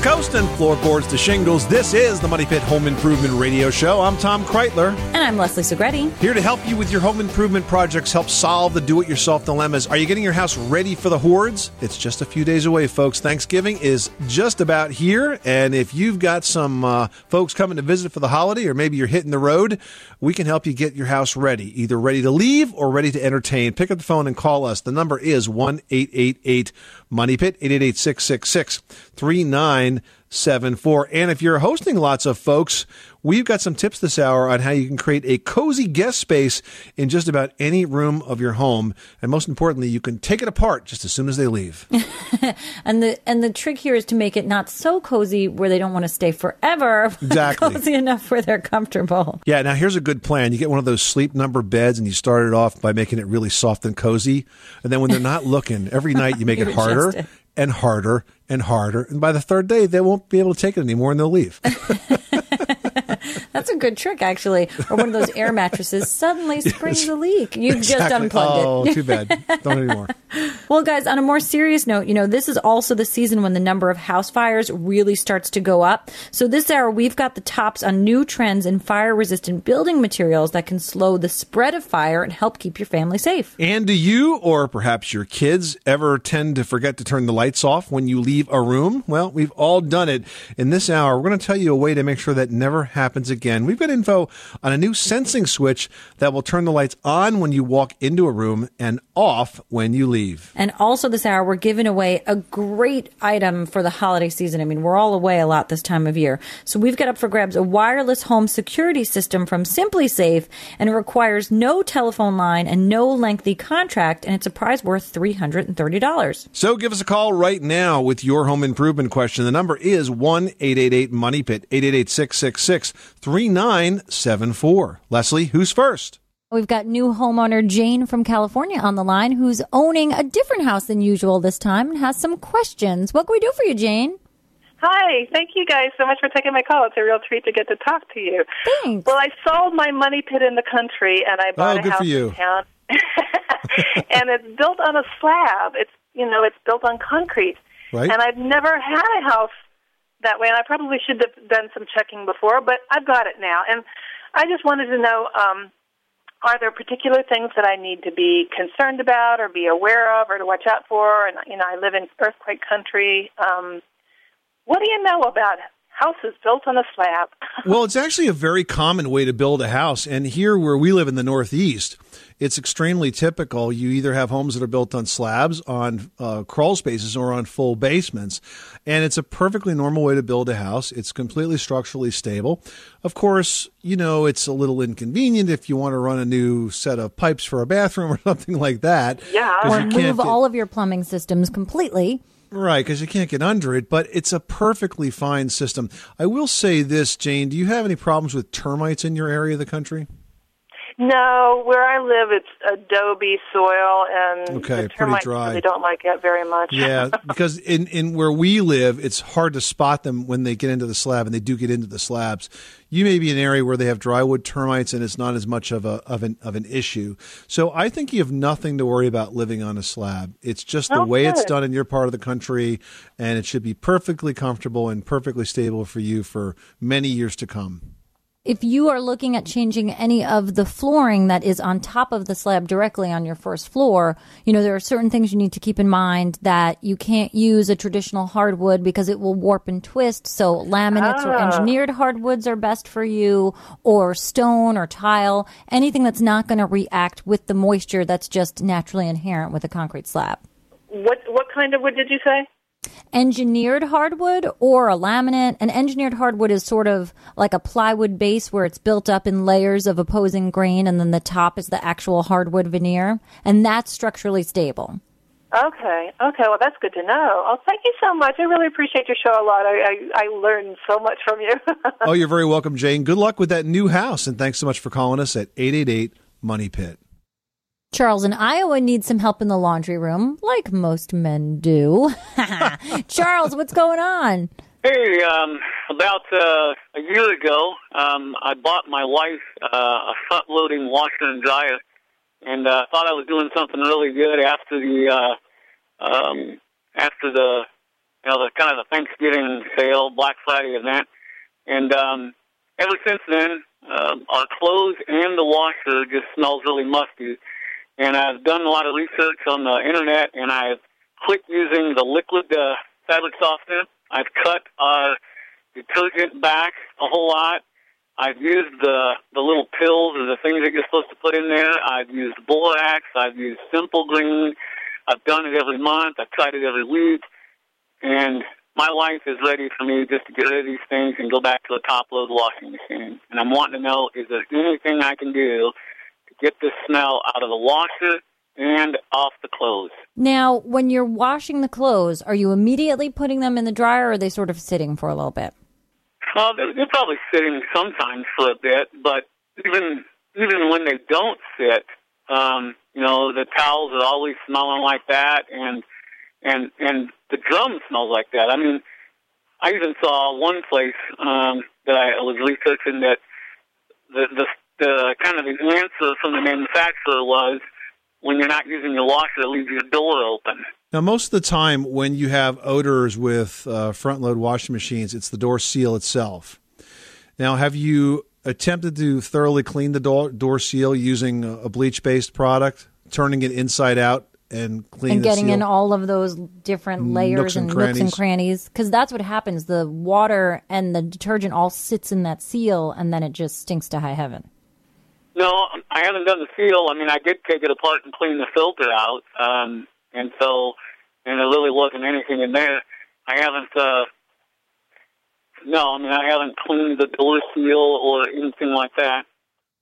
To coast and floorboards to shingles, this is the Money Pit Home Improvement Radio Show. I'm Tom Kraeutler, And I'm Leslie Segrete. here to help you with your home improvement projects, help solve the do it yourself dilemmas. Are you getting your house ready for the hordes? It's just a few days away, folks. Thanksgiving is just about here. And if you've got some uh, folks coming to visit for the holiday, or maybe you're hitting the road, we can help you get your house ready, either ready to leave or ready to entertain. Pick up the phone and call us. The number is 1 888 Money Pit, 888 666 3974. And if you're hosting lots of folks, we've got some tips this hour on how you can create a cozy guest space in just about any room of your home. And most importantly, you can take it apart just as soon as they leave. And the and the trick here is to make it not so cozy where they don't want to stay forever. Exactly. cozy enough where they're comfortable. Yeah, now here's a good plan. You get one of those sleep number beds and you start it off by making it really soft and cozy. And then when they're not looking, every night you make it harder it. And harder and harder. And by the third day, they won't be able to take it anymore and they'll leave. That's a good trick, actually. Or one of those air mattresses suddenly springs a leak. You've just unplugged oh, it. Oh, too bad. Don't anymore. Well, guys, on a more serious note, you know, this is also the season when the number of house fires really starts to go up. So this hour, we've got the tops on new trends in fire resistant building materials that can slow the spread of fire and help keep your family safe. And do you, or perhaps your kids, ever tend to forget to turn the lights off when you leave a room? Well, we've all done it. In this hour, we're going to tell you a way to make sure that never happens again. We've got info on a new sensing switch that will turn the lights on when you walk into a room and off when you leave. And also this hour, we're giving away a great item for the holiday season. I mean, we're all away a lot this time of year. So we've got up for grabs a wireless home security system from SimpliSafe, and it requires no telephone line and no lengthy contract, and it's a prize worth $330. So give us a call right now with your home improvement question. The number is 1 888 Money Pit, 888 666 3974. Leslie, who's first? We've got new homeowner Jane from California on the line who's owning a different house than usual this time and has some questions. What can we do for you, Jane? Hi, thank you guys so much for taking my call. It's a real treat to get to talk to you. Thanks. Well, I sold my money pit in the country and I oh, bought Oh, a good for house you. in town. and it's built on a slab. It's you know, it's built on concrete. Right. And I've never had a house that way and I probably should have done some checking before, but I've got it now. And I just wanted to know um are there particular things that I need to be concerned about or be aware of or to watch out for? And you know, I live in earthquake country. Um, what do you know about houses built on a slab? Well, it's actually a very common way to build a house. And here where we live in the Northeast, it's extremely typical. You either have homes that are built on slabs, on uh, crawl spaces, or on full basements. And it's a perfectly normal way to build a house. It's completely structurally stable. Of course, you know, it's a little inconvenient if you want to run a new set of pipes for a bathroom or something like that. Yeah. 'Cause Or you move get- all of your plumbing systems completely. Right, because you can't get under it, but it's a perfectly fine system. I will say this, Jane. Do you have any problems with termites in your area of the country? No, where I live, it's adobe soil, and Okay, the pretty dry. really don't like it very much. Yeah, because in, in where we live, it's hard to spot them when they get into the slab, and they do get into the slabs. You may be in an area where they have drywood termites, and it's not as much of a of an of an issue. So I think you have nothing to worry about living on a slab. It's just the Oh, way it's done in your part of the country, and it should be perfectly comfortable and perfectly stable for you for many years to come. If you are looking at changing any of the flooring that is on top of the slab directly on your first floor, you know, there are certain things you need to keep in mind that you can't use a traditional hardwood because it will warp and twist. So laminates or ah. engineered hardwoods are best for you or stone or tile, anything that's not going to react with the moisture that's just naturally inherent with a concrete slab. What what kind of wood did you say? Engineered hardwood or a laminate. An engineered hardwood is sort of like a plywood base where it's built up in layers of opposing grain and then the top is the actual hardwood veneer. And that's structurally stable. Okay, okay. Well, that's good to know. Oh, thank you so much. I really appreciate your show a lot. I I, I learned so much from you. oh, you're very welcome, Jane. Good luck with that new house, and thanks so much for calling us at 888 Money Pit. Charles in Iowa needs some help in the laundry room, like most men do. Charles, what's going on? Hey, um, about uh, a year ago, um, I bought my wife uh, a front-loading washer and dryer, and uh, thought I was doing something really good after the uh, um, after the you know the kind of the Thanksgiving sale, Black Friday event, and um, ever since then, um, our clothes and the washer just smells really musty and I've done a lot of research on the internet, and I've quit using the liquid uh, fabric softener. I've cut our detergent back a whole lot. I've used the the little pills or the things that you're supposed to put in there. I've used borax. I've used Simple Green. I've done it every month. I've tried it every week, and my wife is ready for me just to get rid of these things and go back to a top load washing machine. And I'm wanting to know is there anything I can do get the smell out of the washer and off the clothes. Now, when you're washing the clothes, are you immediately putting them in the dryer or are they sort of sitting for a little bit? Well, they're, they're probably sitting sometimes for a bit, but even even when they don't sit, um, you know, the towels are always smelling like that, and and and the drum smells like that. I mean, I even saw one place um, that I was researching that the the the kind of the answer from the manufacturer was when you're not using your washer, leave your door open. Now, most of the time when you have odors with uh, front load washing machines, it's the door seal itself. Now, have you attempted to thoroughly clean the door, door seal using a bleach based product, turning it inside out? And cleaning and getting seal? in all of those different layers Nooks and and nooks and crannies. crannies because that's what happens. The water and the detergent all sits in that seal, and then it just stinks to high heaven. No, I haven't done the seal. I mean, I did take it apart and clean the filter out, um, and so, and there really wasn't anything in there. I haven't. uh No, I mean, I haven't cleaned the door seal or anything like that.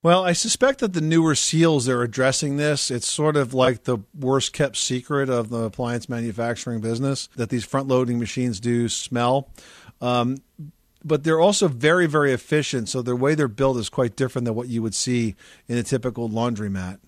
Well, I suspect that the newer seals are addressing this. It's sort of like the worst kept secret of the appliance manufacturing business that these front loading machines do smell. Um, but they're also very, very efficient. So the way they're built is quite different than what you would see in a typical laundromat.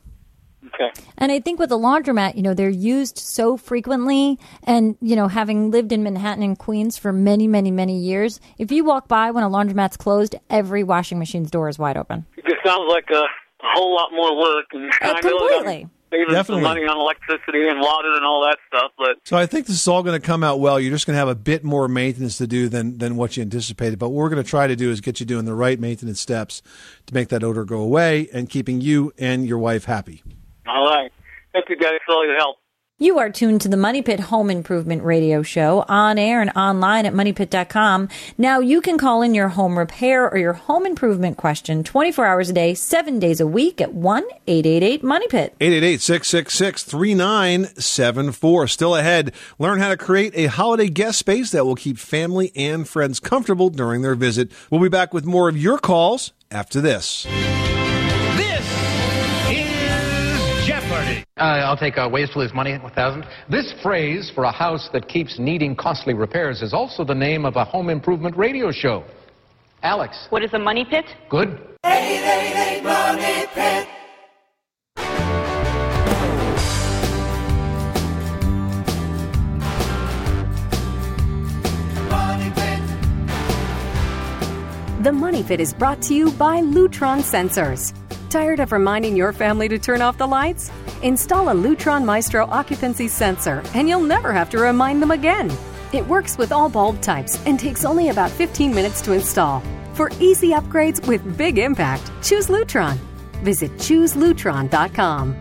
Okay. And I think with a laundromat, you know, they're used so frequently. And, you know, having lived in Manhattan and Queens for many, many, many years, if you walk by when a laundromat's closed, every washing machine's door is wide open. It just sounds like a, a whole lot more work, and Uh, I know completely. Saving Definitely. some money on electricity and water and all that stuff, but So I think this is all going to come out well. You're just going to have a bit more maintenance to do than than what you anticipated. But what we're going to try to do is get you doing the right maintenance steps to make that odor go away and keeping you and your wife happy. all right. Thank you guys for all your help. You are tuned to the Money Pit Home Improvement Radio Show on air and online at moneypit.com. Now you can call in your home repair or your home improvement question 24 hours a day, 7 days a week at 1-888 Money Pit. 888-666-3974. Still ahead, learn how to create a holiday guest space that will keep family and friends comfortable during their visit. We'll be back with more of your calls after. This I'll take uh, ways to lose money, 1000 This phrase for a house that keeps needing costly repairs is also the name of a home improvement radio show. Alex, What is a money pit? good? 888 Money Pit. Money Pit. The Money Pit is brought to you by Lutron Sensors. Tired of reminding your family to turn off the lights? Install a Lutron Maestro occupancy sensor and you'll never have to remind them again. It works with all bulb types and takes only about 15 minutes to install. For easy upgrades with big impact, choose Lutron. Visit chooselutron.com.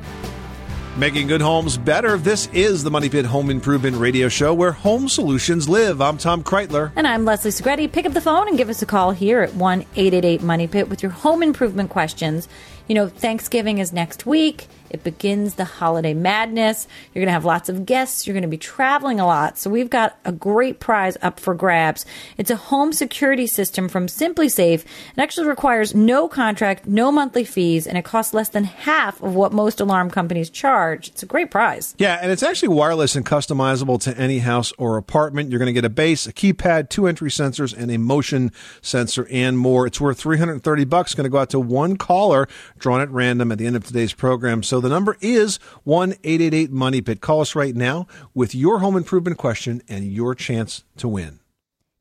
Making good homes better. This is the Money Pit Home Improvement Radio Show where home solutions live. I'm Tom Kraeutler. And I'm Leslie Segrete. Pick up the phone and give us a call here at 1 888 Money Pit with your home improvement questions. You know, Thanksgiving is next week. It begins the holiday madness. You're going to have lots of guests. You're going to be traveling a lot. So we've got a great prize up for grabs. It's a home security system from SimpliSafe. It actually requires no contract, no monthly fees, and it costs less than half of what most alarm companies charge. It's a great prize. Yeah, and it's actually wireless and customizable to any house or apartment. You're going to get a base, a keypad, two entry sensors, and a motion sensor, and more. It's worth 330 bucks. Going to go out to one caller drawn at random at the end of today's program. So the number is 1 888 Money Pit. Call us right now with your home improvement question and your chance to win.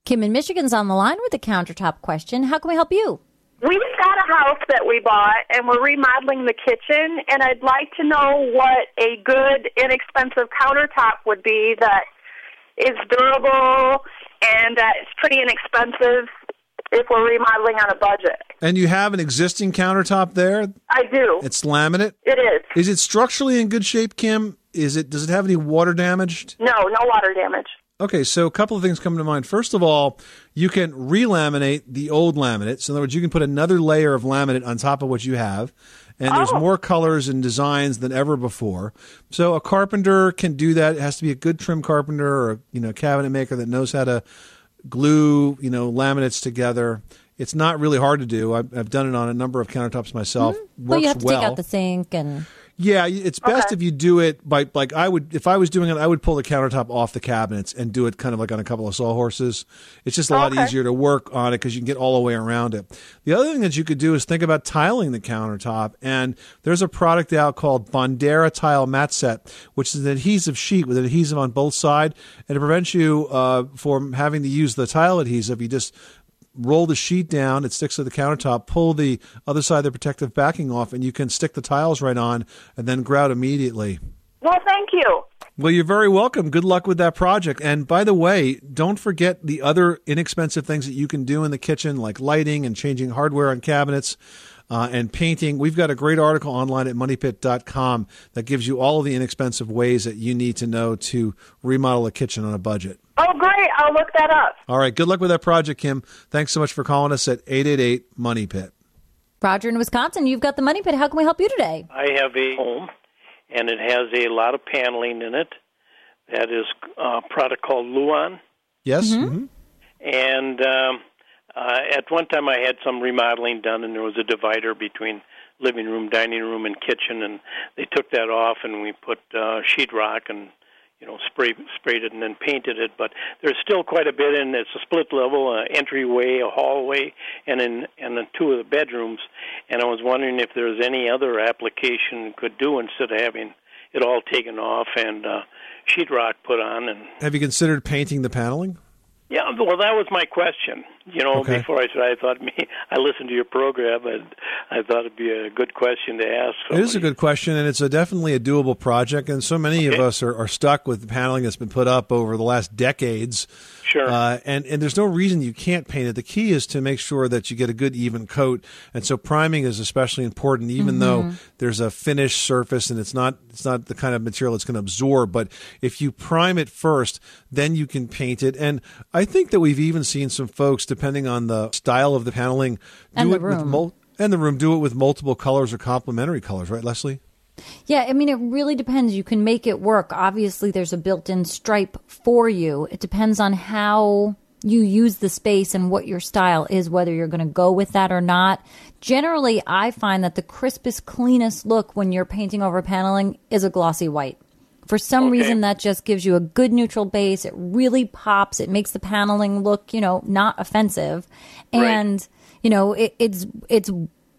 Kim in Michigan's on the line with a countertop question. How can we help you? We've got a house that we bought and we're remodeling the kitchen and I'd like to know what a good inexpensive countertop would be that is durable and that is pretty inexpensive if we're remodeling on a budget. And you have an existing countertop there? I do. It's laminate? It is. Is it structurally in good shape, Kim? Is it does it have any water damage? No, no water damage. Okay, so a couple of things come to mind. First of all, you can relaminate the old laminate. So in other words, you can put another layer of laminate on top of what you have. And there's Oh. more colors and designs than ever before. So a carpenter can do that. It has to be a good trim carpenter or you know cabinet maker that knows how to glue you know laminates together. It's not really hard to do. I've, I've done it on a number of countertops myself. Works well, you have to well. take out the sink and. Yeah, it's best Okay. if you do it by like I would if I was doing it, I would pull the countertop off the cabinets and do it kind of like on a couple of sawhorses. It's just a lot Okay. easier to work on it because you can get all the way around it. The other thing that you could do is think about tiling the countertop, and there's a product out called Bondera Tile Mat Set, which is an adhesive sheet with an adhesive on both sides, and it prevents you uh, from having to use the tile adhesive. You just roll the sheet down, it sticks to the countertop, pull the other side of the protective backing off, and you can stick the tiles right on and then grout immediately. Well, thank you. Well, you're very welcome. Good luck with that project. And by the way, don't forget the other inexpensive things that you can do in the kitchen, like lighting and changing hardware on cabinets. Uh, and painting. We've got a great article online at moneypit.com that gives you all of the inexpensive ways that you need to know to remodel a kitchen on a budget. Oh, great. I'll look that up. All right. Good luck with that project, Kim. Thanks so much for calling us at 888 Money Pit. Roger in Wisconsin, you've got the money pit. How can we help you today? I have a home, and it has a lot of paneling in it. That is a product called Luan. Yes? Mhm. And um, uh, at one time, I had some remodeling done, and there was a divider between living room, dining room, and kitchen. And they took that off, and we put uh, sheetrock and you know spray sprayed it and then painted it. But there's still quite a bit in. It's a split level, a entryway, a hallway, and in and then two of the bedrooms. And I was wondering if there's any other application could do instead of having it all taken off and uh, sheetrock put on and Have you considered painting the paneling? yeah, well, that was my question. You know, Okay. before I said, I thought me, I listened to your program, and I thought it'd be a good question to ask. It is a good question, and it's a definitely a doable project. And so many of us are, are stuck with the paneling that's been put up over the last decades. Sure. Uh, and, and there's no reason you can't paint it. The key is to make sure that you get a good even coat. And so priming is especially important, even though there's a finished surface and it's not it's not the kind of material it's going to absorb. But if you prime it first, then you can paint it. And I think that we've even seen some folks, depending on the style of the paneling, do And the it with room. mul- and the room do it with multiple colors or complementary colors, right, Leslie? Yeah, I mean, it really depends. You can make it work. Obviously, there's a built in stripe for you. It depends on how you use the space and what your style is, whether you're going to go with that or not. Generally, I find that the crispest, cleanest look when you're painting over paneling is a glossy white. For some Okay. reason, that just gives you a good neutral base. It really pops. It makes the paneling look, you know, not offensive, Right. and you know, it, it's it's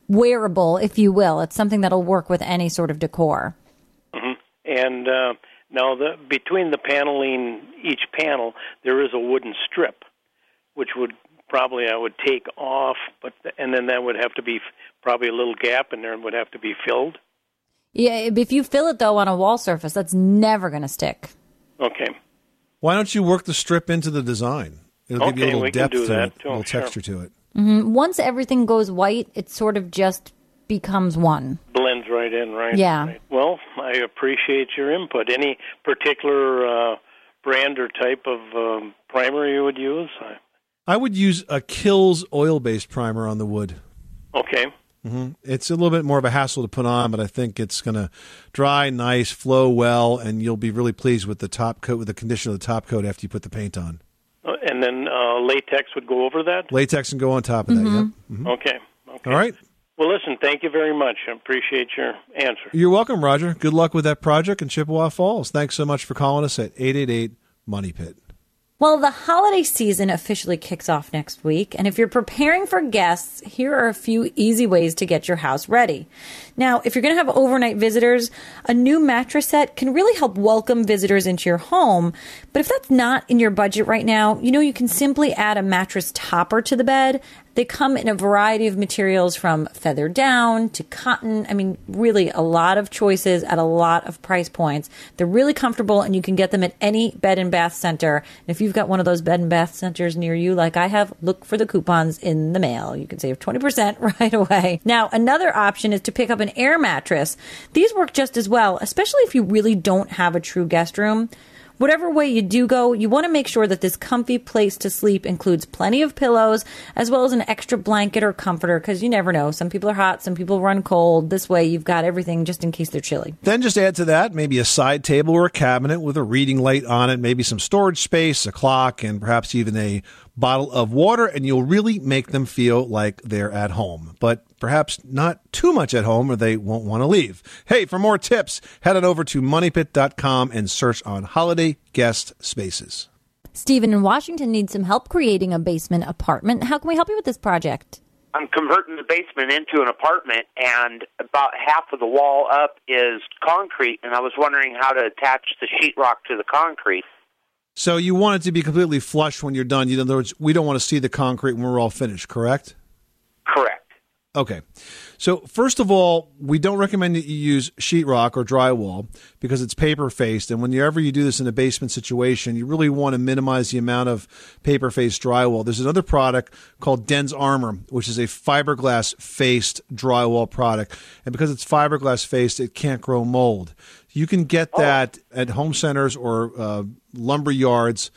wearable, if you will. It's something that'll work with any sort of decor. And uh, now, the between the paneling, each panel, there is a wooden strip, which would probably I would take off, but and then that would have to be probably a little gap in there and would have to be filled. Yeah, if you fill it though on a wall surface, that's never going to stick. Okay. Why don't you work the strip into the design? It'll give you a Okay, little we can depth do to that, it, too, a little sure. texture to it. hmm Once everything goes white, it sort of just becomes one. Blends right in, right? Yeah. Right. Well, I appreciate your input. Any particular uh, brand or type of um, primer you would use? I- I would use a KILZ oil-based primer on the wood. Okay. Hmm It's a little bit more of a hassle to put on, but I think it's going to dry nice, flow well, and you'll be really pleased with the top coat, with the condition of the top coat after you put the paint on. Uh, and then uh, latex would go over that? Latex and go on top of that. Yep. Mm-hmm. Okay. Okay. All right. Well, listen, thank you very much. I appreciate your answer. You're welcome, Roger. Good luck with that project in Chippewa Falls. Thanks so much for calling us at 888 Money Pit. Well, the holiday season officially kicks off next week, and if you're preparing for guests, here are a few easy ways to get your house ready. Now, if you're going to have overnight visitors, a new mattress set can really help welcome visitors into your home. But if that's not in your budget right now, you know, you can simply add a mattress topper to the bed. They come in a variety of materials from feather down to cotton. I mean, really a lot of choices at a lot of price points. They're really comfortable and you can get them at any bed and bath center. And if you've got one of those bed and bath centers near you, like I have, look for the coupons in the mail. You can save 20% right away. Now, another option is to pick up an air mattress. These work just as well, especially if you really don't have a true guest room. Whatever way you do go, you want to make sure that this comfy place to sleep includes plenty of pillows as well as an extra blanket or comforter because you never know. Some people are hot, some people run cold. This way, you've got everything just in case they're chilly. Then just add to that maybe a side table or a cabinet with a reading light on it, maybe some storage space, a clock, and perhaps even a bottle of water, and you'll really make them feel like they're at home. But perhaps not too much at home or they won't want to leave. Hey, for more tips, head on over to moneypit.com and search on holiday guest spaces. Stephen in Washington needs some help creating a basement apartment. How can we help you with this project? I'm converting the basement into an apartment, and about half of the wall up is concrete, and I was wondering how to attach the sheetrock to the concrete. So you want it to be completely flush when you're done. In other words, we don't want to see the concrete when we're all finished, correct? Correct. Okay. So, first of all, we don't recommend that you use sheetrock or drywall because it's paper faced. And whenever you do this in a basement situation, you really want to minimize the amount of paper faced drywall. There's another product called DensArmor, which is a fiberglass faced drywall product. And because it's fiberglass faced, it can't grow mold. You can get that at home centers or uh, lumber yards.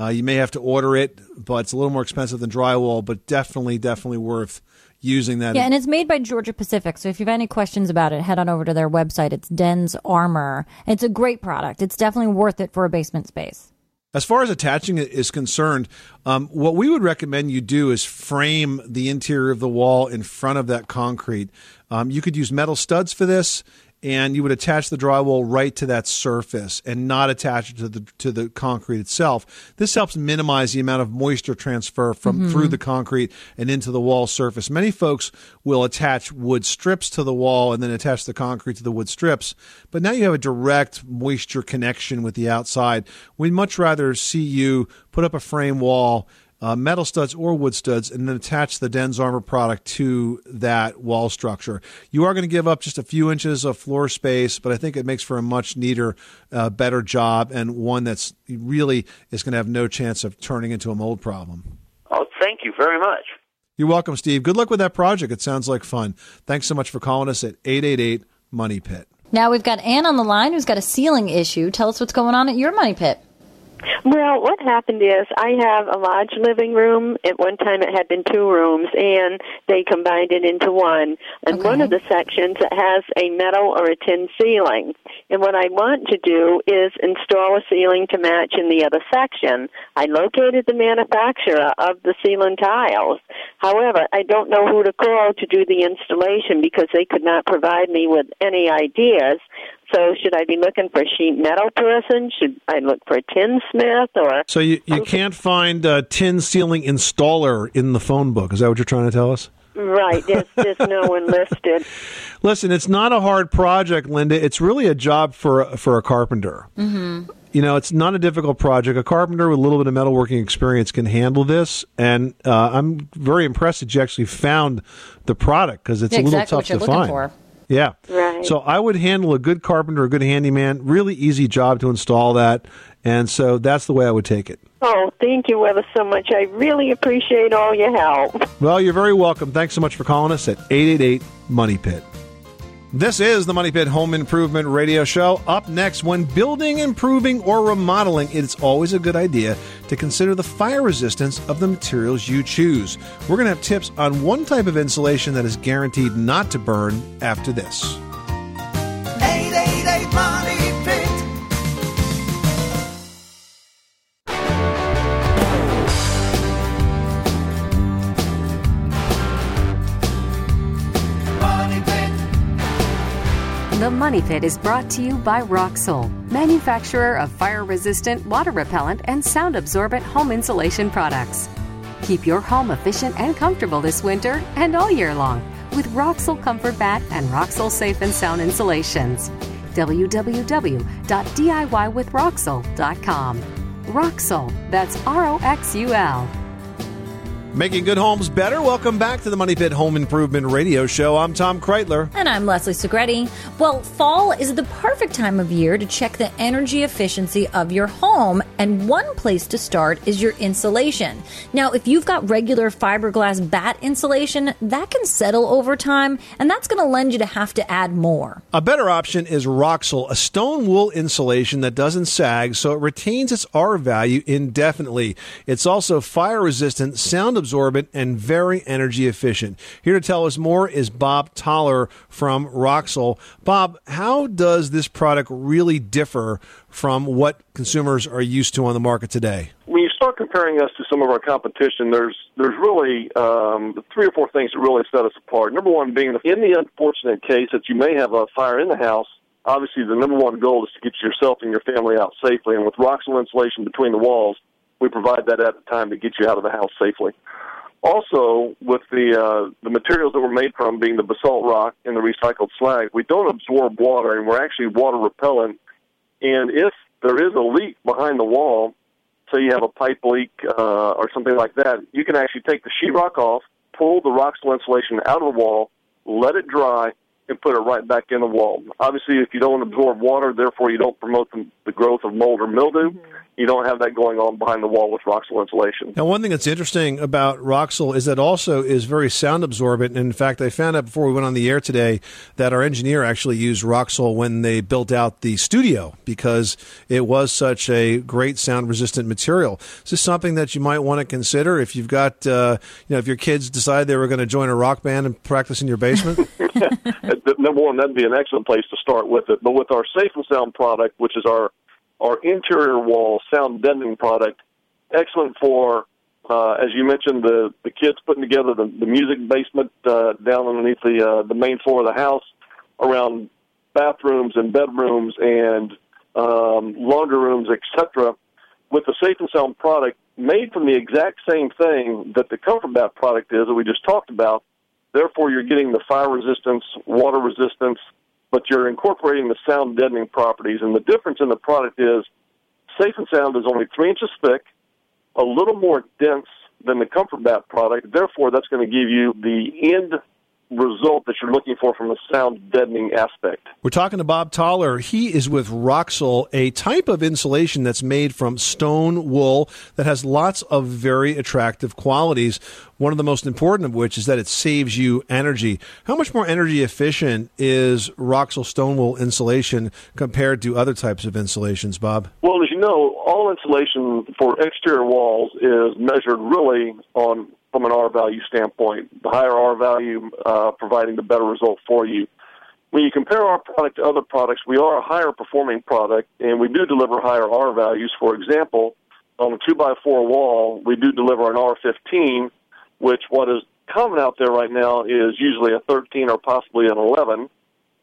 Uh, you may have to order it, but it's a little more expensive than drywall, but definitely, definitely worth using that. Yeah, and it's made by Georgia Pacific. So if you have any questions about it, head on over to their website. It's DensArmor. It's a great product. It's definitely worth it for a basement space. As far as attaching it is concerned, um, what we would recommend you do is frame the interior of the wall in front of that concrete. Um, you could use metal studs for this, and you would attach the drywall right to that surface and not attach it to the to the concrete itself. This helps minimize the amount of moisture transfer from Mhm. through the concrete and into the wall surface. Many folks will attach wood strips to the wall and then attach the concrete to the wood strips, but now you have a direct moisture connection with the outside. We'd much rather see you put up a frame wall uh, metal studs or wood studs, and then attach the DensArmor product to that wall structure. You are going to give up just a few inches of floor space, but I think it makes for a much neater, uh, better job, and one that's really is going to have no chance of turning into a mold problem. Oh, thank you very much. You're welcome, Steve. Good luck with that project. It sounds like fun. Thanks so much for calling us at 888 Money Pit. Now we've got Ann on the line who's got a ceiling issue. Tell us what's going on at your money pit. Well, what happened is I have a large living room. At one time, it had been two rooms, and they combined it into one. And one of the sections it has a metal or a tin ceiling. And what I want to do is install a ceiling to match in the other section. I located the manufacturer of the ceiling tiles. However, I don't know who to call to do the installation because they could not provide me with any ideas. So should I be looking for a sheet metal person? Should I look for a tinsmith or So you, you can't find a tin ceiling installer in the phone book. Is that what you're trying to tell us? right? There's, there's no one listed. Listen, it's not a hard project, Linda. It's really a job for for a carpenter. Mm-hmm. You know, it's not a difficult project. A carpenter with a little bit of metalworking experience can handle this, and uh, I'm very impressed that you actually found the product because it's Yeah, a little exactly tough what you're to looking find. for. Yeah. Right. So I would handle a good carpenter, a good handyman. Really easy job to install that, And so that's the way I would take it. Oh, thank you ever so much. I really appreciate all your help. Well, you're very welcome. Thanks so much for calling us at 888 Money Pit. This is the Money Pit Home Improvement Radio Show. Up next, when building, improving, or remodeling, it's always a good idea to consider the fire resistance of the materials you choose. We're going to have tips on one type of insulation that is guaranteed not to burn after this. Money Pit is brought to you by Roxul, manufacturer of fire resistant, water repellent, and sound absorbent home insulation products. Keep your home efficient and comfortable this winter and all year long with Roxul Comfort Bat and Roxul Safe and Sound Insulations. www.diywithroxul.com. Roxul, that's R O X U L. Making good homes better. Welcome back to the Money Pit Home Improvement Radio Show. I'm Tom Kraeutler. And I'm Leslie Segrete. Well, fall is the perfect time of year to check the energy efficiency of your home, and one place to start is your insulation. Now, if you've got regular fiberglass batt insulation, that can settle over time, and that's going to lend you to have to add more. A better option is Roxul, a stone wool insulation that doesn't sag, so it retains its R value indefinitely. It's also fire resistant, sound absorbent, and very energy efficient. Here to tell us more is Bob Toller from Roxul. Bob, how does this product really differ from what consumers are used to on the market today? when you start comparing us to some of our competition, there's there's really um, three or four things that really set us apart. Number one being in the unfortunate case that you may have a fire in the house. Obviously, the number one goal is to get yourself and your family out safely. And with Roxul insulation between the walls, we provide that at the time to get you out of the house safely. Also, with the uh, the materials that we're made from, being the basalt rock and the recycled slag, we don't absorb water, and we're actually water repellent. And if there is a leak behind the wall, say you have a pipe leak uh, or something like that, you can actually take the sheetrock off, pull the Roxul insulation out of the wall, let it dry, and put it right back in the wall. Obviously, if you don't absorb water, therefore you don't promote the, the growth of mold or mildew. You don't have that going on behind the wall with Roxul insulation. Now, one thing that's interesting about Roxul is that also is very sound absorbent. And in fact, I found out before we went on the air today that our engineer actually used Roxul when they built out the studio because it was such a great sound resistant material. Is this something that you might want to consider if you've got, uh, you know, if your kids decide they were going to join a rock band and practice in your basement? Number one, that'd be an excellent place to start with it. But with our Safe and Sound product, which is our our interior wall sound deadening product, excellent for, uh, as you mentioned, the the kids putting together the, the music basement uh, down underneath the uh, the main floor of the house, around bathrooms and bedrooms and um, laundry rooms, etc. With the Safe and Sound product, made from the exact same thing that the ComfortBatt product is that we just talked about. Therefore, you're getting the fire resistance, water resistance, but you're incorporating the sound deadening properties. And the difference in the product is Safe and Sound is only three inches thick, a little more dense than the ComfortBatt product. Therefore, that's going to give you the end result that you're looking for from a sound deadening aspect. We're talking to Bob Toller. He is with Roxul, a type of insulation that's made from stone wool that has lots of very attractive qualities. One of the most important of which is that it saves you energy. How much more energy efficient is Roxul stone wool insulation compared to other types of insulations, Bob? Well, as you know, all insulation for exterior walls is measured really on from an R value standpoint. The higher R value, uh, providing the better result for you. When you compare our product to other products, we are a higher performing product, and we do deliver higher R values. For example, on a two by four wall, we do deliver an R15, which what is common out there right now is usually a 13 or possibly an 11.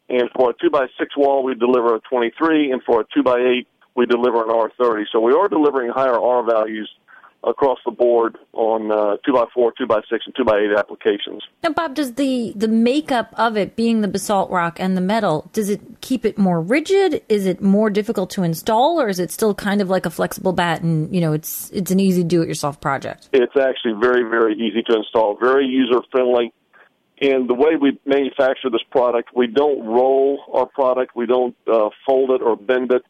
And for a two by six wall, we deliver a 23, and for a two by eight, we deliver an R30. So we are delivering higher R values across the board on uh, two by four, two by six, and two by eight applications. Now, Bob, does the the makeup of it being the basalt rock and the metal does it keep it more rigid? Is it more difficult to install, or is it still kind of like a flexible batt and you know it's it's an easy do it yourself project? It's actually very very easy to install, very user friendly. And the way we manufacture this product, we don't roll our product, we don't uh, fold it or bend it.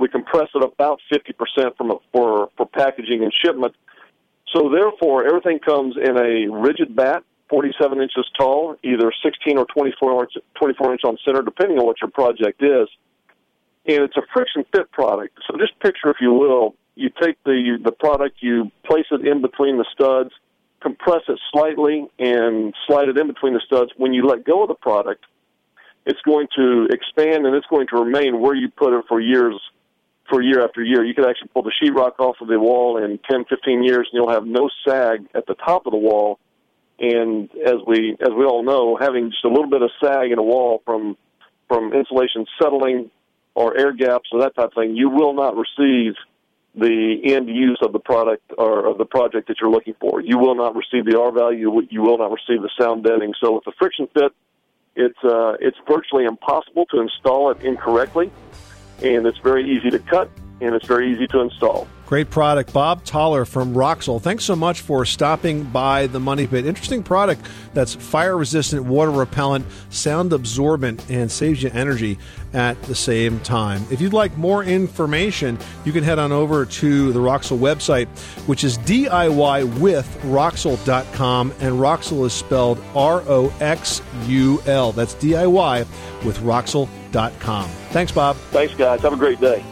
We compress it about 50% from a, for for packaging and shipment. So therefore, everything comes in a rigid batt, 47 inches tall, either 16 or 24 inch, 24 inch on center, depending on what your project is. And it's a friction fit product. So just picture, if you will, you take the the product, you place it in between the studs, compress it slightly, and slide it in between the studs. When you let go of the product, it's going to expand and it's going to remain where you put it for years, for year after year. You could actually pull the sheetrock off of the wall in 10, 15 years, and you'll have no sag at the top of the wall. And as we as we all know, having just a little bit of sag in a wall from from insulation settling or air gaps or that type of thing, you will not receive the end use of the product or of the project that you're looking for. You will not receive the R value. You will not receive the sound deadening. So with the friction fit, it's uh, it's virtually impossible to install it incorrectly, and it's very easy to cut and it's very easy to install. Great product. Bob Toller from Roxul. Thanks so much for stopping by the Money Pit. Interesting product that's fire resistant, water repellent, sound absorbent, and saves you energy at the same time. If you'd like more information, you can head on over to the Roxul website, which is DIYwithroxul.com, and Roxul is spelled R O X U L. That's DIY with Roxul.com. Thanks, Bob. Thanks, guys. Have a great day.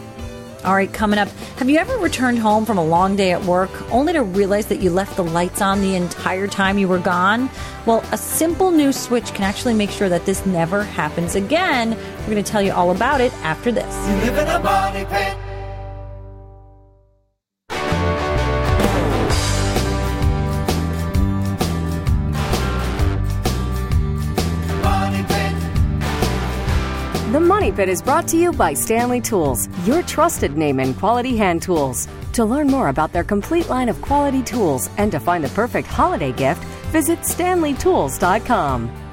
All right, coming up. Have you ever returned home from a long day at work only to realize that you left the lights on the entire time you were gone? Well, a simple new switch can actually make sure that this never happens again. We're going to tell you all about it after this. Money Pit is brought to you by Stanley Tools, your trusted name in quality hand tools. To learn more about their complete line of quality tools and to find the perfect holiday gift, visit stanleytools.com.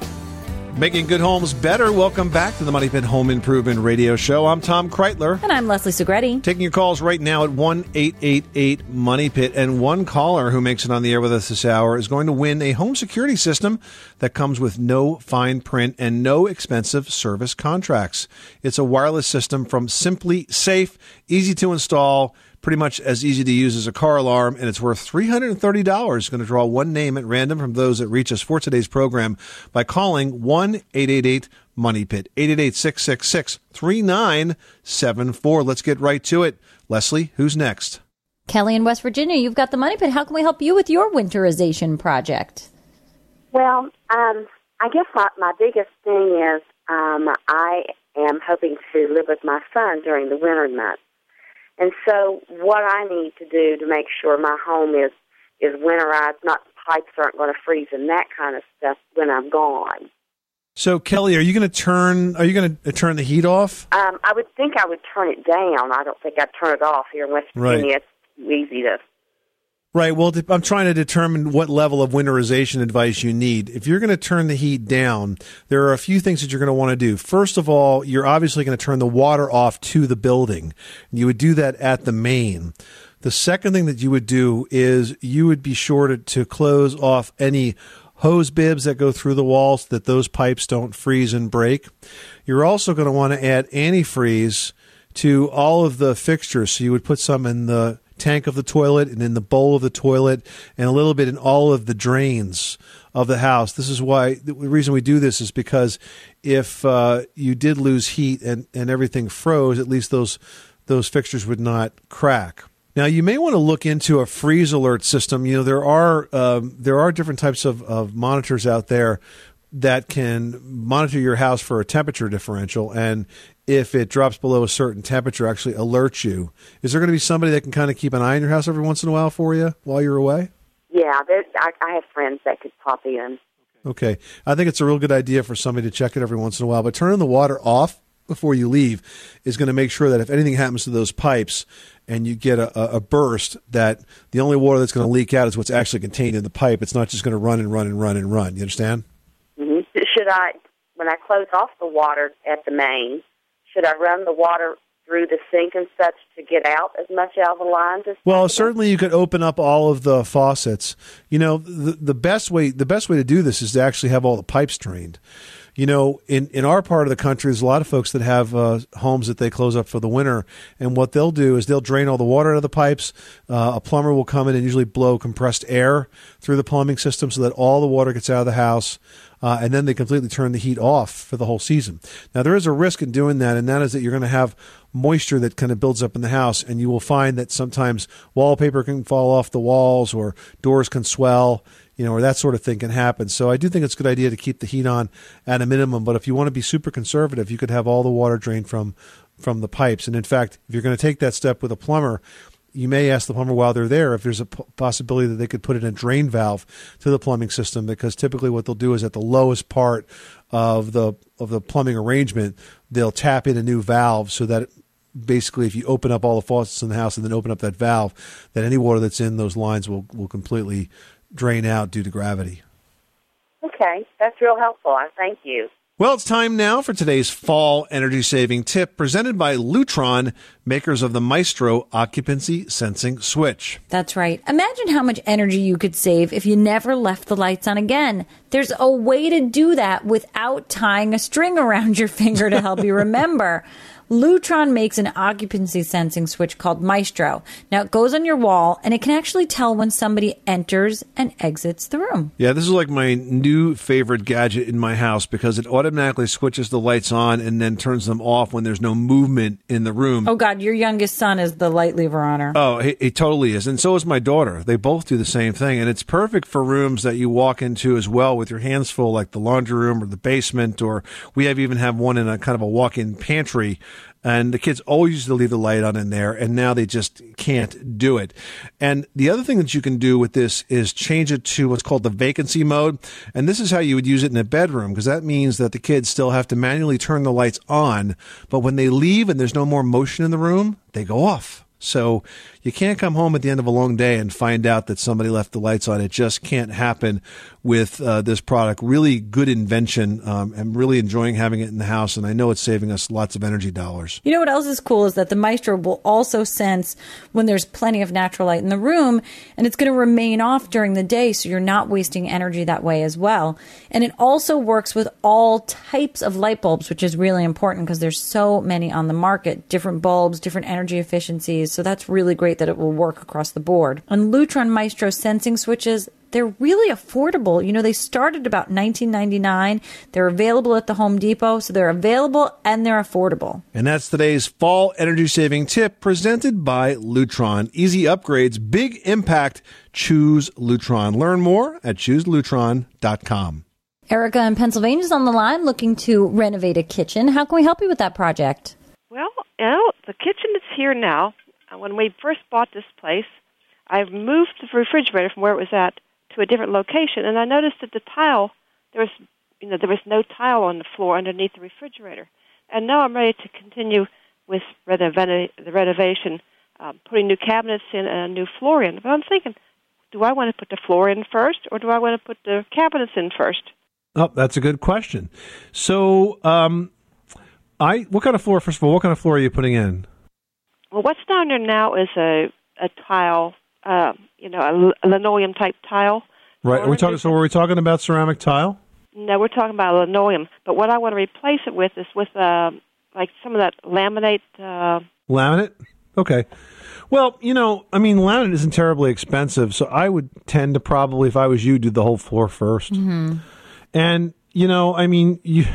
Making good homes better. Welcome back to the Money Pit Home Improvement Radio Show. I'm Tom Kraeutler. And I'm Leslie Segrete. Taking your calls right now at 1 888 Money Pit. And one caller who makes it on the air with us this hour is going to win a home security system that comes with no fine print and no expensive service contracts. It's a wireless system from SimpliSafe, easy to install pretty much as easy to use as a car alarm, and it's worth $330. Going to draw one name at random from those that reach us for today's program by calling 1 888 Money Pit, 888 666 3974. Let's get right to it. Leslie, who's next? Kelly in West Virginia, you've got the Money Pit. How can we help you with your winterization project? Well, um, I guess my, my biggest thing is um, I am hoping to live with my son during the winter months. And so what I need to do to make sure my home is, is winterized, not pipes aren't going to freeze and that kind of stuff when I'm gone. So, Kelly, are you going to turn? Are you going to turn the heat off? Um, I would think I would turn it down. I don't think I'd turn it off here in West Right. It's easy to Right. Well, I'm trying to determine what level of winterization advice you need. If you're going to turn the heat down, there are a few things that you're going to want to do. First of all, you're obviously going to turn the water off to the building. You would do that at the main. The second thing that you would do is you would be sure to, to close off any hose bibs that go through the walls so that those pipes don't freeze and break. You're also going to want to add antifreeze to all of the fixtures. So you would put some in the tank of the toilet and in the bowl of the toilet and a little bit in all of the drains of the house. This is why the reason we do this is because if uh, you did lose heat and, and everything froze, at least those those fixtures would not crack. Now you may want to look into a freeze alert system. You know there are um, there are different types of, of monitors out there that can monitor your house for a temperature differential and if it drops below a certain temperature actually alert you. Is there going to be somebody that can kind of keep an eye on your house every once in a while for you while you're away? Yeah, there, I, I have friends that could pop in. okay. I think it's a real good idea for somebody to check it every once in a while but turning the water off before you leave is going to make sure that if anything happens to those pipes and you get a, a- burst that the only water that's going to leak out is what's actually contained in the pipe. It's not just going to run and run and run and run. You understand Should I, when I close off the water at the main, should I run the water through the sink and such to get out as much out of the lines as Well, certainly you could open up all of the faucets. You know, the, the best way the best way to do this is to actually have all the pipes drained. You know, in, in our part of the country, there's a lot of folks that have uh, homes that they close up for the winter. And what they'll do is they'll drain all the water out of the pipes. Uh, a plumber will come in and usually blow compressed air through the plumbing system so that all the water gets out of the house. Uh, and then they completely turn the heat off for the whole season. Now, there is a risk in doing that, and that is that you're going to have moisture that kind of builds up in the house, and you will find that sometimes wallpaper can fall off the walls or doors can swell you know, or that sort of thing can happen. So I do think it's a good idea to keep the heat on at a minimum. But if you want to be super conservative, you could have all the water drained from from the pipes. And in fact, if you're going to take that step with a plumber, you may ask the plumber while they're there if there's a possibility that they could put in a drain valve to the plumbing system because typically what they'll do is at the lowest part of the of the plumbing arrangement they'll tap in a new valve so that basically if you open up all the faucets in the house and then open up that valve that any water that's in those lines will will completely drain out due to gravity. Okay, that's real helpful. I thank you. Well, it's time now for today's fall energy saving tip presented by Lutron, makers of the Maestro occupancy sensing switch. That's right. Imagine how much energy you could save if you never left the lights on again. There's a way to do that without tying a string around your finger to help you remember. Lutron makes an occupancy sensing switch called Maestro. Now it goes on your wall and it can actually tell when somebody enters and exits the room. Yeah, this is like my new favorite gadget in my house because it automatically switches the lights on and then turns them off when there's no movement in the room. Oh God, your youngest son is the light lever honor. Oh, he, he totally is. And so is my daughter. They both do the same thing. And it's perfect for rooms that you walk into as well with your hands full, like the laundry room or the basement, or we have even have one in a kind of a walk in pantry and the kids always used to leave the light on in there and now they just can't do it. And the other thing that you can do with this is change it to what's called the vacancy mode. And this is how you would use it in a bedroom because that means that the kids still have to manually turn the lights on but when they leave and there's no more motion in the room they go off. So you can't come home at the end of a long day and find out that somebody left the lights on. It just can't happen with uh, this product. Really good invention. Um, I'm really enjoying having it in the house, and I know it's saving us lots of energy dollars. You know what else is cool is that the Maestro will also sense when there's plenty of natural light in the room, and it's going to remain off during the day, so you're not wasting energy that way as well. And it also works with all types of light bulbs, which is really important because there's so many on the market, different bulbs, different energy efficiencies. So that's really great that it will work across the board. And Lutron Maestro sensing switches, they're really affordable. You know, they started about 1999. They're available at the Home Depot, so they're available and they're affordable. And that's today's fall energy saving tip presented by Lutron. Easy upgrades, big impact. Choose Lutron. Learn more at chooselutron.com. Erica in Pennsylvania is on the line looking to renovate a kitchen. How can we help you with that project? Well, you know, the kitchen is here now. Uh, When we first bought this place, I moved the refrigerator from where it was at to a different location, and I noticed that the tile there was, you know, there was no tile on the floor underneath the refrigerator. And now I'm ready to continue with renov- the renovation, um, putting new cabinets in and a new floor in. But I'm thinking, do I want to put the floor in first, or do I want to put the cabinets in first? Oh, that's a good question. So, um, I what kind of floor? First of all, what kind of floor are you putting in? Well, what's down there now is a a tile, uh, you know, a l- a linoleum type tile. Right. Are we talking? So, are we talking about ceramic tile? No, we're talking about linoleum. But what I want to replace it with is with uh, like some of that laminate. Uh, Laminate? Okay. Well, you know, I mean, laminate isn't terribly expensive, so I would tend to probably, if I was you, do the whole floor 1st Mm-hmm. And you know, I mean, you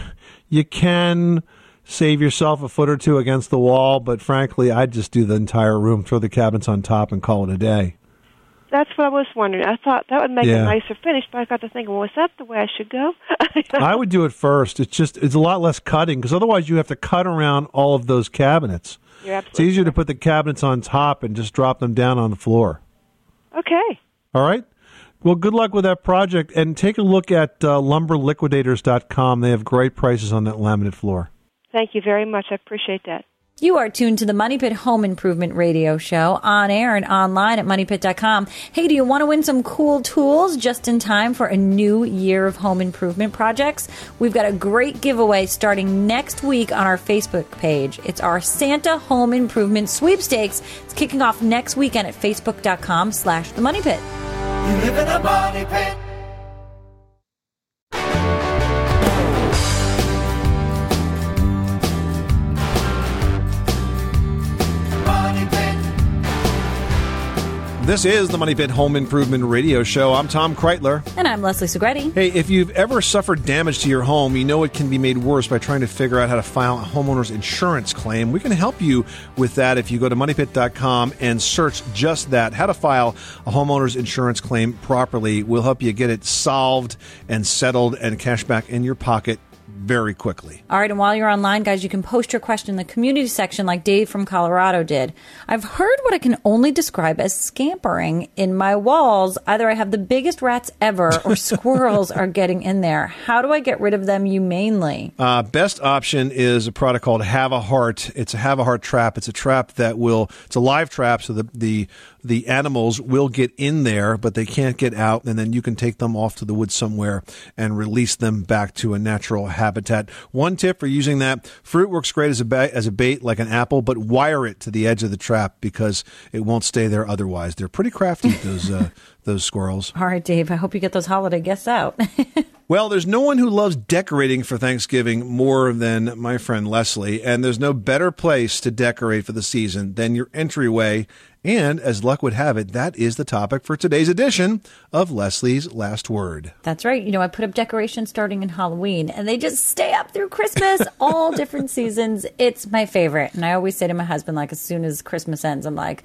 you can save yourself a foot or two against the wall, but frankly, I'd just do the entire room, throw the cabinets on top, and call it a day. That's what I was wondering. I thought that would make Yeah. a nicer finish, but I got to thinking, well, is that the way I should go? I would do it first. It's just it's a lot less cutting because otherwise you have to cut around all of those cabinets. It's easier to put the cabinets on top and just drop them down on the floor. okay. All right. Well, good luck with that project, and take a look at uh, lumberliquidators.com. They have great prices on that laminate floor. Thank you very much. I appreciate that. You are tuned to the Money Pit Home Improvement Radio Show on air and online at moneypit.com. Hey, do you want to win some cool tools just in time for a new year of home improvement projects? We've got a great giveaway starting next week on our Facebook page. It's our Santa Home Improvement Sweepstakes. It's kicking off next weekend at facebook.com slash the Money Pit. You live in a money pit. This is the Money Pit Home Improvement Radio Show. I'm Tom Kraeutler. And I'm Leslie Segrete. Hey, if you've ever suffered damage to your home, you know it can be made worse by trying to figure out how to file a homeowner's insurance claim. We can help you with that if you go to moneypit.com and search just that how to file a homeowner's insurance claim properly. We'll help you get it solved and settled and cash back in your pocket very quickly. All right, and while you're online, guys, you can post your question in the community section like Dave from Colorado did. I've heard what I can only describe as scampering in my walls. Either I have the biggest rats ever or squirrels are getting in there. How do I get rid of them humanely? Uh, best option is a product called Havahart. It's a Havahart trap. It's a trap that will, it's a live trap, so the, the the animals will get in there, but they can't get out, and then you can take them off to the woods somewhere and release them back to a natural habitat. One tip for using that fruit works great as a bait, as a bait like an apple, but wire it to the edge of the trap because it won't stay there otherwise. They're pretty crafty those uh, those squirrels. All right, Dave, I hope you get those holiday guests out. Well, there's no one who loves decorating for Thanksgiving more than my friend Leslie, and there's no better place to decorate for the season than your entryway. And as luck would have it, that is the topic for today's edition of Leslie's Last Word. That's right. You know, I put up decorations starting in Halloween and they just stay up through Christmas, all different seasons. It's my favorite. And I always say to my husband, like, as soon as Christmas ends, I'm like,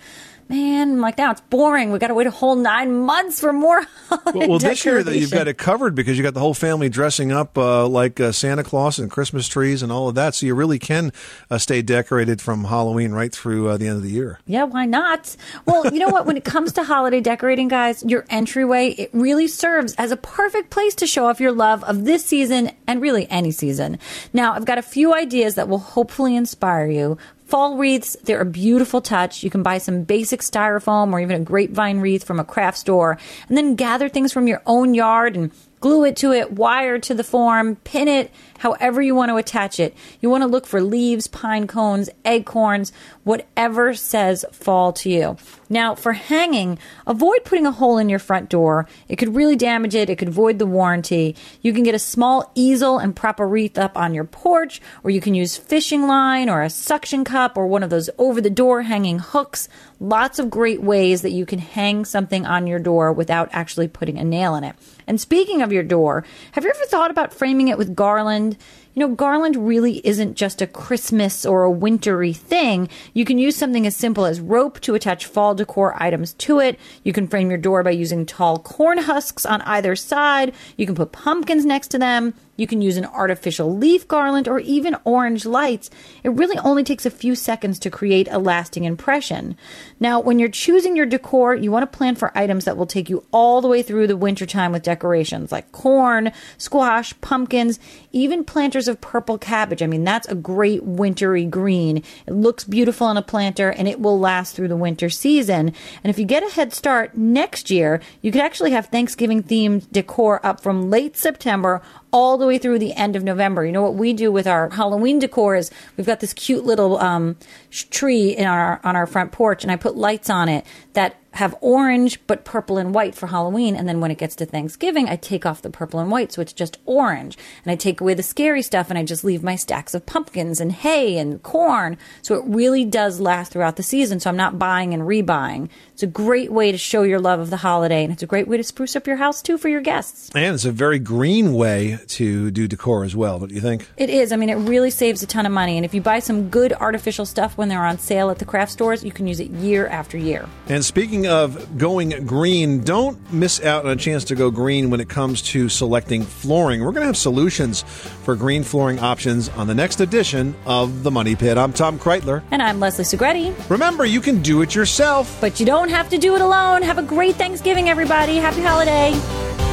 man, like now it's boring. We've got to wait a whole nine months for more. Well, well this year that you've got it covered because you got the whole family dressing up uh, like uh, Santa Claus and Christmas trees and all of that, so you really can uh, stay decorated from Halloween right through uh, the end of the year. Yeah, why not? Well, you know what? When it comes to holiday decorating, guys, your entryway it really serves as a perfect place to show off your love of this season and really any season. Now, I've got a few ideas that will hopefully inspire you Fall wreaths, they're a beautiful touch. You can buy some basic styrofoam or even a grapevine wreath from a craft store and then gather things from your own yard and glue it to it, wire to the form, pin it, however you want to attach it. You want to look for leaves, pine cones, acorns, whatever says fall to you. Now, for hanging, avoid putting a hole in your front door. It could really damage it, it could void the warranty. You can get a small easel and prop a wreath up on your porch, or you can use fishing line or a suction cup or one of those over the door hanging hooks. Lots of great ways that you can hang something on your door without actually putting a nail in it. And speaking of your door, have you ever thought about framing it with garland? You know, garland really isn't just a Christmas or a wintry thing. You can use something as simple as rope to attach fall decor items to it. You can frame your door by using tall corn husks on either side. You can put pumpkins next to them. You can use an artificial leaf garland or even orange lights. It really only takes a few seconds to create a lasting impression. Now, when you're choosing your decor, you want to plan for items that will take you all the way through the wintertime with decorations like corn, squash, pumpkins, even planters of purple cabbage. I mean, that's a great wintry green. It looks beautiful in a planter and it will last through the winter season. And if you get a head start next year, you could actually have Thanksgiving themed decor up from late September all the way through the end of November. You know what we do with our Halloween decor is we've got this cute little um, tree in our on our front porch, and I put lights on it that have orange but purple and white for Halloween. And then when it gets to Thanksgiving, I take off the purple and white, so it's just orange. And I take away the scary stuff and I just leave my stacks of pumpkins and hay and corn. So it really does last throughout the season. So I'm not buying and rebuying. It's a great way to show your love of the holiday, and it's a great way to spruce up your house too for your guests. And it's a very green way to do decor as well, don't you think? It is. I mean, it really saves a ton of money. And if you buy some good artificial stuff when they're on sale at the craft stores, you can use it year after year. And speaking of going green, don't miss out on a chance to go green when it comes to selecting flooring. We're going to have solutions for green flooring options on the next edition of The Money Pit. I'm Tom Kraeutler. And I'm Leslie Segrete. Remember, you can do it yourself. But you don't have to do it alone. Have a great Thanksgiving, everybody. Happy holiday.